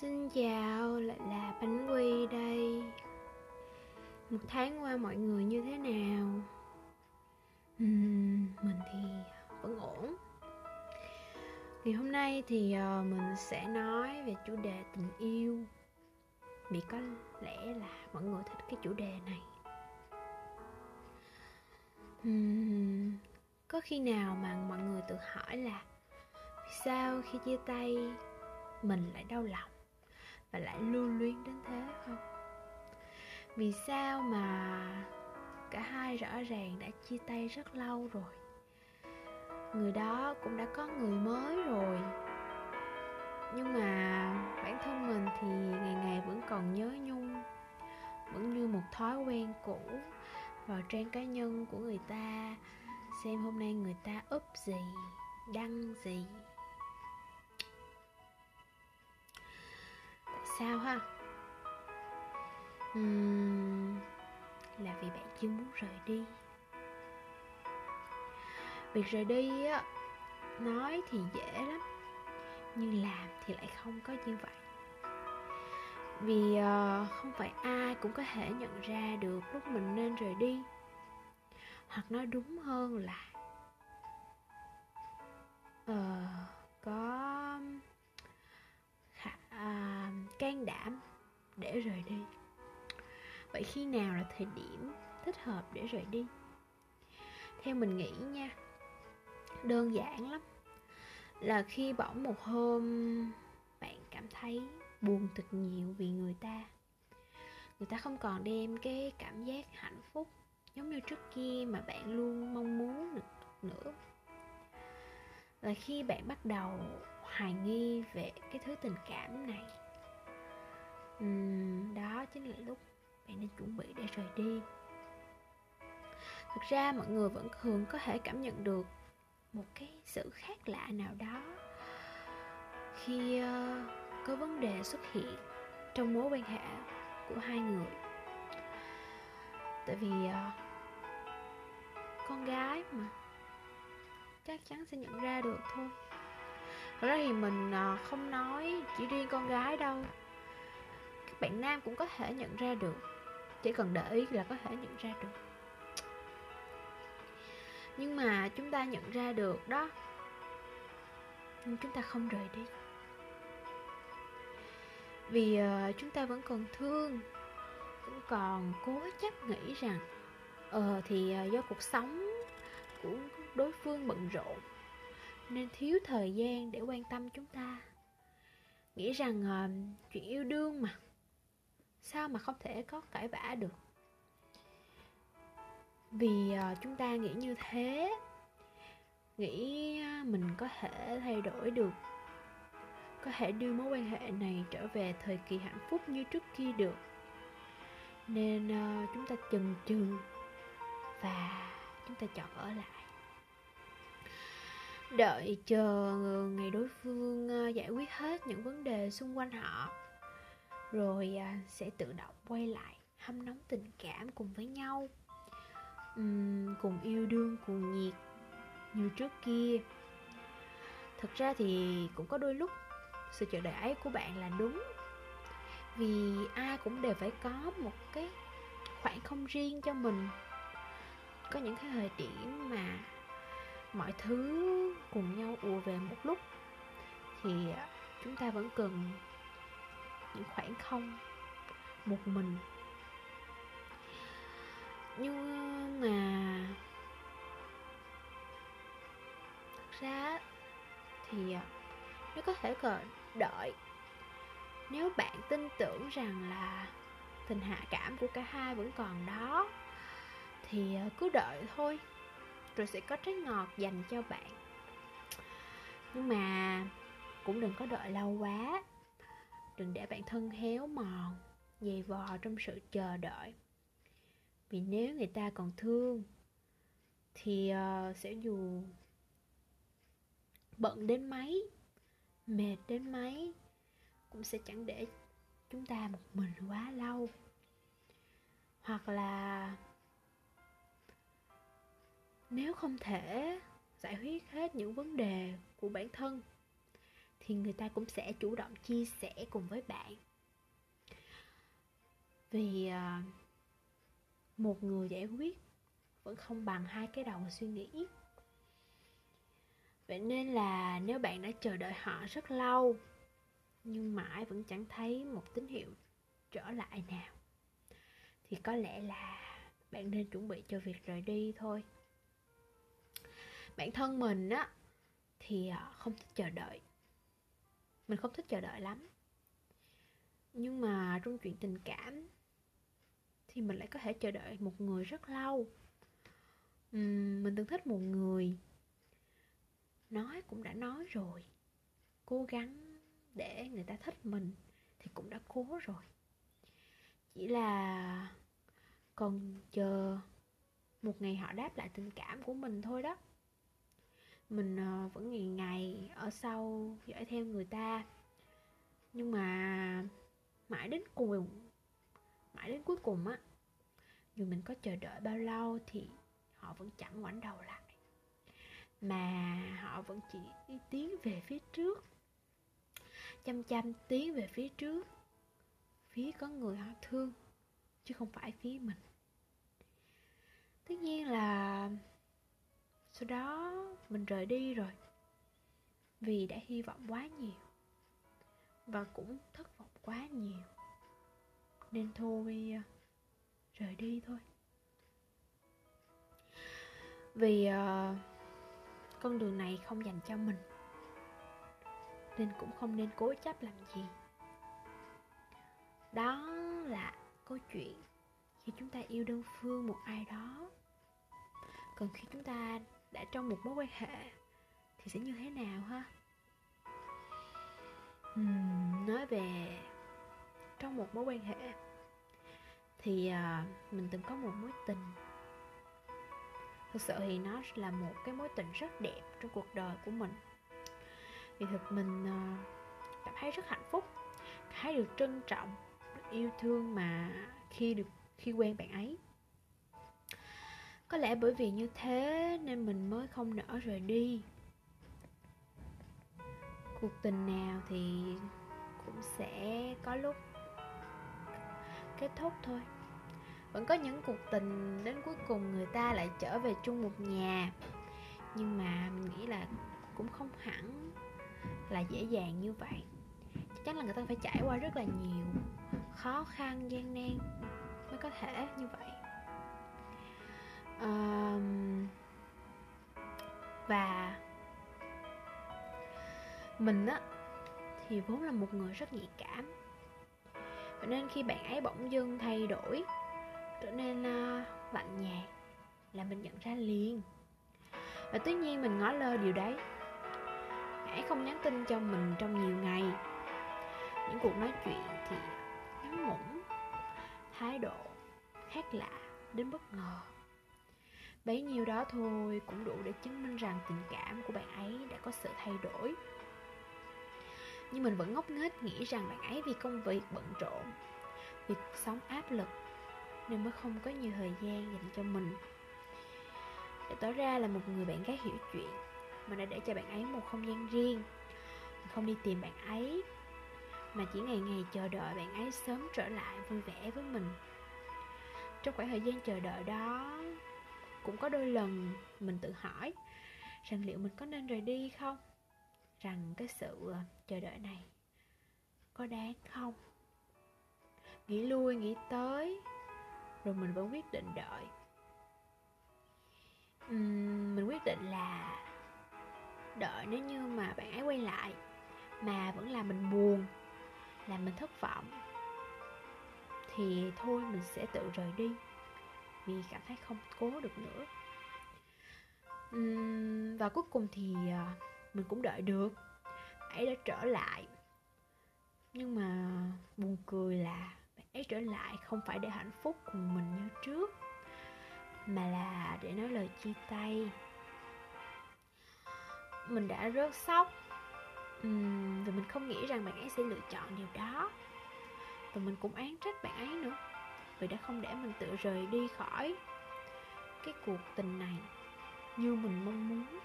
Xin chào, lại là Bánh Quy đây. Một tháng qua mọi người như thế nào? Uhm, mình thì vẫn ổn. Ngày hôm nay thì uh, mình sẽ nói về chủ đề tình yêu. Vì có lẽ là mọi người thích cái chủ đề này. Uhm, Có khi nào mà mọi người tự hỏi là Vì sao khi chia tay mình lại đau lòng và lại lưu luyến đến thế không? Vì sao mà cả hai rõ ràng đã chia tay rất lâu rồi? Người đó cũng đã có người mới rồi. Nhưng mà bản thân mình thì ngày ngày vẫn còn nhớ nhung, vẫn như một thói quen cũ vào trang cá nhân của người ta, xem hôm nay người ta up gì, đăng gì. Sao ha? Uhm, là vì bạn chưa muốn rời đi. Việc rời đi á nói thì dễ lắm nhưng làm thì lại không có như vậy. Vì uh, không phải ai cũng có thể nhận ra được lúc mình nên rời đi hoặc nói đúng hơn là uh, có à, can đảm để rời đi. Vậy khi nào là thời điểm thích hợp để rời đi? Theo mình nghĩ nha, đơn giản lắm. Là khi bỗng một hôm bạn cảm thấy buồn thật nhiều vì người ta. Người ta không còn đem cái cảm giác hạnh phúc giống như trước kia mà bạn luôn mong muốn nữa. Là khi bạn bắt đầu hoài nghi về cái thứ tình cảm này uhm, đó chính là lúc bạn nên chuẩn bị để rời đi. Thực ra mọi người vẫn thường có thể cảm nhận được một cái sự khác lạ nào đó khi uh, có vấn đề xuất hiện trong mối quan hệ của hai người. Tại vì uh, con gái mà chắc chắn sẽ nhận ra được thôi. Thật ra thì mình uh, không nói chỉ riêng con gái đâu các bạn nam cũng có thể nhận ra được. Chỉ cần để ý là có thể nhận ra được. Nhưng mà chúng ta nhận ra được đó. Nhưng chúng ta không rời đi. Vì uh, chúng ta vẫn còn thương vẫn còn cố chấp nghĩ rằng ờ uh, thì uh, do cuộc sống của đối phương bận rộn nên thiếu thời gian để quan tâm chúng ta. Nghĩ rằng uh, chuyện yêu đương mà sao mà không thể có cãi vã được? Vì ờ, chúng ta nghĩ như thế. Nghĩ ờ, mình có thể thay đổi được, có thể đưa mối quan hệ này trở về thời kỳ hạnh phúc như trước kia được. Nên ờ, chúng ta chần chừ và chúng ta chọn ở lại. Đợi chờ ngày đối phương giải quyết hết những vấn đề xung quanh họ rồi à, sẽ tự động quay lại hâm nóng tình cảm cùng với nhau. Uhm, cùng yêu đương cùng nhiệt như trước kia. Thực ra thì cũng có đôi lúc sự chờ đợi ấy của bạn là đúng. Vì ai cũng đều phải có một cái khoảng không riêng cho mình. Có những cái thời điểm mà mọi thứ cùng nhau ùa về một lúc thì à, chúng ta vẫn cần những khoảng không, một mình. Nhưng mà thật ra thì à, nó có thể còn đợi. Nếu bạn tin tưởng rằng là tình hạ cảm của cả hai vẫn còn đó, thì à, cứ đợi thôi, rồi sẽ có trái ngọt dành cho bạn. Nhưng mà cũng đừng có đợi lâu quá đừng để bản thân héo mòn dày vò trong sự chờ đợi. Vì nếu người ta còn thương thì uh, sẽ dù bận đến mấy mệt đến mấy cũng sẽ chẳng để chúng ta một mình quá lâu. Hoặc là nếu không thể giải quyết hết những vấn đề của bản thân thì người ta cũng sẽ chủ động chia sẻ cùng với bạn. Vì à, một người giải quyết vẫn không bằng hai cái đầu suy nghĩ. Vậy nên là nếu bạn đã chờ đợi họ rất lâu, nhưng mãi vẫn chẳng thấy một tín hiệu trở lại nào, thì có lẽ là bạn nên chuẩn bị cho việc rời đi thôi. Bản thân mình á, thì à, không thích chờ đợi mình không thích chờ đợi lắm. Nhưng mà trong chuyện tình cảm thì mình lại có thể chờ đợi một người rất lâu. Uhm, mình từng thích một người nói cũng đã nói rồi cố gắng để người ta thích mình thì cũng đã cố rồi. Chỉ là còn chờ một ngày họ đáp lại tình cảm của mình thôi đó mình ờ, vẫn ngày ngày ở sau dõi theo người ta. Nhưng mà mãi đến cùng, mãi đến cuối cùng á, dù mình có chờ đợi bao lâu thì họ vẫn chẳng ngoảnh đầu lại. Mà họ vẫn chỉ đi tiến về phía trước, chăm chăm tiến về phía trước. Phía có người họ thương, chứ không phải phía mình. Tất nhiên là sau đó mình rời đi rồi vì đã hy vọng quá nhiều và cũng thất vọng quá nhiều. Nên thôi à, rời đi thôi. Vì uh, con đường này không dành cho mình nên cũng không nên cố chấp làm gì. Đó là câu chuyện khi chúng ta yêu đơn phương một ai đó. Còn khi chúng ta trong một mối quan hệ thì sẽ như thế nào ha? Uhm, nói về trong một mối quan hệ thì uh, mình từng có một mối tình. Thực sự thì nó là một cái mối tình rất đẹp trong cuộc đời của mình. Vì thực mình uh, cảm thấy rất hạnh phúc thấy được trân trọng được yêu thương mà khi được khi quen bạn ấy có lẽ bởi vì như thế nên mình mới không nỡ rời đi. Cuộc tình nào thì cũng sẽ có lúc kết thúc thôi. Vẫn có những cuộc tình đến cuối cùng người ta lại trở về chung một nhà. Nhưng mà mình nghĩ là cũng không hẳn là dễ dàng như vậy. Chắc chắn là người ta phải trải qua rất là nhiều khó khăn, gian nan mới có thể như vậy um, và mình á thì vốn là một người rất nhạy cảm. Vậy nên khi bạn ấy bỗng dưng thay đổi Trở nên uh, lạnh nhạt Là mình nhận ra liền. Và tuy nhiên mình ngó lơ điều đấy. Bạn ấy không nhắn tin cho mình trong nhiều ngày. Những cuộc nói chuyện thì ngắn ngủn Thái độ khác lạ đến bất ngờ. Bấy nhiêu đó thôi cũng đủ để chứng minh rằng tình cảm của bạn ấy đã có sự thay đổi. Nhưng mình vẫn ngốc nghếch nghĩ rằng bạn ấy vì công việc bận rộn, Vì cuộc sống áp lực Nên mới không có nhiều thời gian dành cho mình. Để tỏ ra là một người bạn gái hiểu chuyện Mà đã để cho bạn ấy một không gian riêng. Mình không đi tìm bạn ấy, Mà chỉ ngày ngày chờ đợi bạn ấy sớm trở lại vui vẻ với mình. Trong khoảng thời gian chờ đợi đó cũng có đôi lần mình tự hỏi rằng liệu mình có nên rời đi không? Rằng cái sự ờ, chờ đợi này có đáng không? Nghĩ lui nghĩ tới rồi mình vẫn quyết định đợi. Uhm, mình quyết định là đợi nếu như mà bạn ấy quay lại mà vẫn làm mình buồn làm mình thất vọng thì thôi mình sẽ tự rời đi vì cảm thấy không cố được nữa. Uhm, và cuối cùng thì à, mình cũng đợi được. Ấy đã trở lại. Nhưng mà buồn cười là bạn ấy trở lại không phải để hạnh phúc cùng mình như trước mà là để nói lời chia tay. Mình đã rớt sốc uhm, và mình không nghĩ rằng bạn ấy sẽ lựa chọn điều đó. Và mình cũng án trách bạn ấy nữa vì đã không để mình tự rời đi khỏi cái cuộc tình này như mình mong muốn.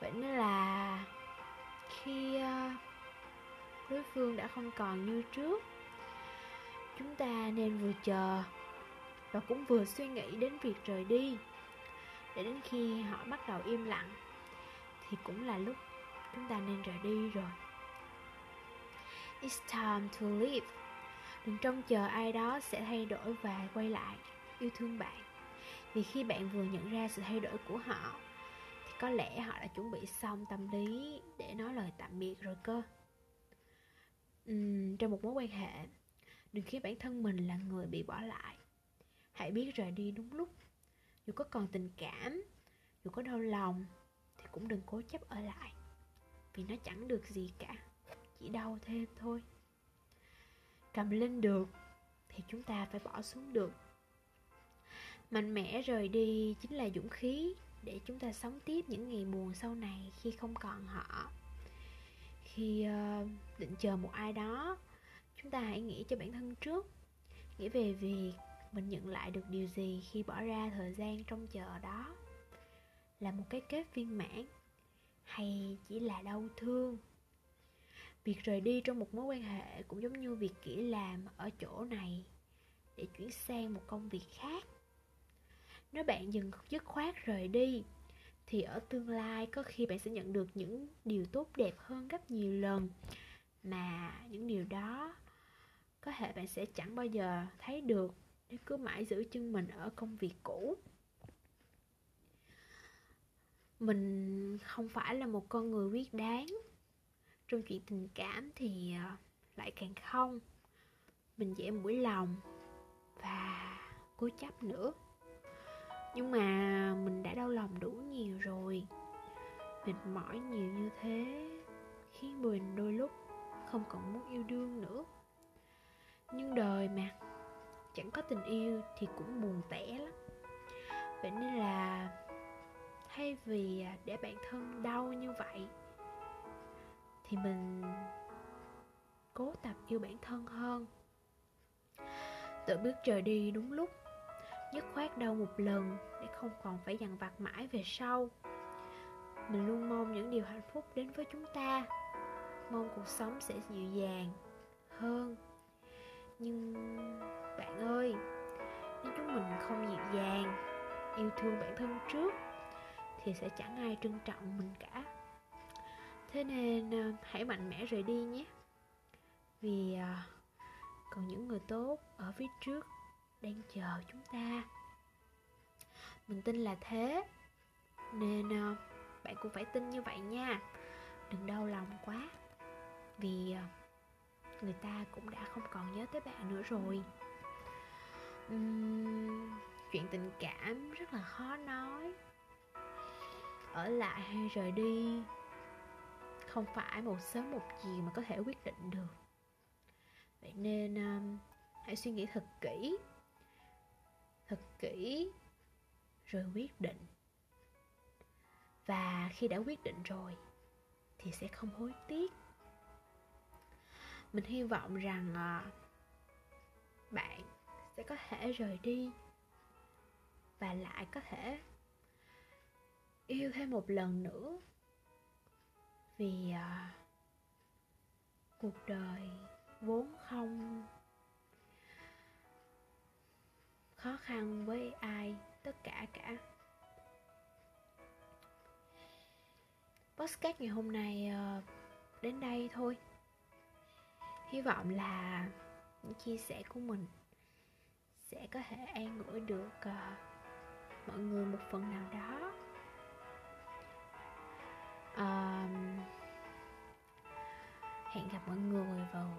Vậy nên là khi ờ, đối phương đã không còn như trước, chúng ta nên vừa chờ và cũng vừa suy nghĩ đến việc rời đi. Để đến khi họ bắt đầu im lặng thì cũng là lúc chúng ta nên rời đi rồi. It's time to leave đừng trông chờ ai đó sẽ thay đổi và quay lại. Yêu thương bạn. Vì khi bạn vừa nhận ra sự thay đổi của họ thì có lẽ họ đã chuẩn bị xong tâm lý để nói lời tạm biệt rồi cơ. Uhm, trong một mối quan hệ đừng khiến bản thân mình là người bị bỏ lại. Hãy biết rời đi đúng lúc. Dù có còn tình cảm dù có đau lòng thì cũng đừng cố chấp ở lại. Vì nó chẳng được gì cả chỉ đau thêm thôi cầm lên được thì chúng ta phải bỏ xuống được. Mạnh mẽ rời đi chính là dũng khí để chúng ta sống tiếp những ngày buồn sau này khi không còn họ. Khi uh, định chờ một ai đó chúng ta hãy nghĩ cho bản thân trước nghĩ về việc mình nhận lại được điều gì khi bỏ ra thời gian trong chờ đó. Là một cái kết viên mãn hay chỉ là đau thương? Việc rời đi trong một mối quan hệ cũng giống như việc kỹ làm ở chỗ này, để chuyển sang một công việc khác. Nếu bạn dừng dứt khoát rời đi, thì ở tương lai có khi bạn sẽ nhận được những điều tốt đẹp hơn gấp nhiều lần. Mà những điều đó có thể bạn sẽ chẳng bao giờ thấy được nếu cứ mãi giữ chân mình ở công việc cũ. Mình không phải là một con người quyết đáng trong chuyện tình cảm thì ờ, lại càng không. Mình dễ mũi lòng và cố chấp nữa. Nhưng mà mình đã đau lòng đủ nhiều rồi. Mệt mỏi nhiều như thế khiến mình đôi lúc không còn muốn yêu đương nữa. Nhưng đời mà, chẳng có tình yêu thì cũng buồn tẻ lắm. Vậy nên là thay vì à, để bản thân đau như vậy thì mình cố tập yêu bản thân hơn. Tự bước trời đi đúng lúc, dứt khoát đau một lần để không còn phải dằn vặt mãi về sau. Mình luôn mong những điều hạnh phúc đến với chúng ta, mong cuộc sống sẽ dịu dàng hơn. Nhưng bạn ơi, nếu chúng mình không dịu dàng, yêu thương bản thân trước thì sẽ chẳng ai trân trọng mình cả thế nên ờ, hãy mạnh mẽ rời đi nhé. Vì ờ, còn những người tốt ở phía trước đang chờ chúng ta. Mình tin là thế. Nên ờ, bạn cũng phải tin như vậy nha. Đừng đau lòng quá. Vì người ta cũng đã không còn nhớ tới bạn nữa rồi. Uhm, chuyện tình cảm rất là khó nói. Ở lại hay rời đi không phải một sớm một chiều mà có thể quyết định được. Vậy nên um, hãy suy nghĩ thật kỹ. Thật kỹ rồi quyết định. Và khi đã quyết định rồi thì sẽ không hối tiếc. Mình hy vọng rằng uh, bạn sẽ có thể rời đi và lại có thể yêu thêm một lần nữa vì à, cuộc đời vốn không khó khăn với ai tất cả cả. Podcast ngày hôm nay ờ, đến đây thôi. Hy vọng là những chia sẻ của mình sẽ có thể an ủi được ờ, mọi người một phần nào đó um, hẹn gặp mọi người vào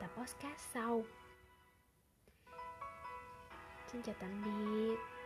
tập podcast sau. Xin chào tạm biệt.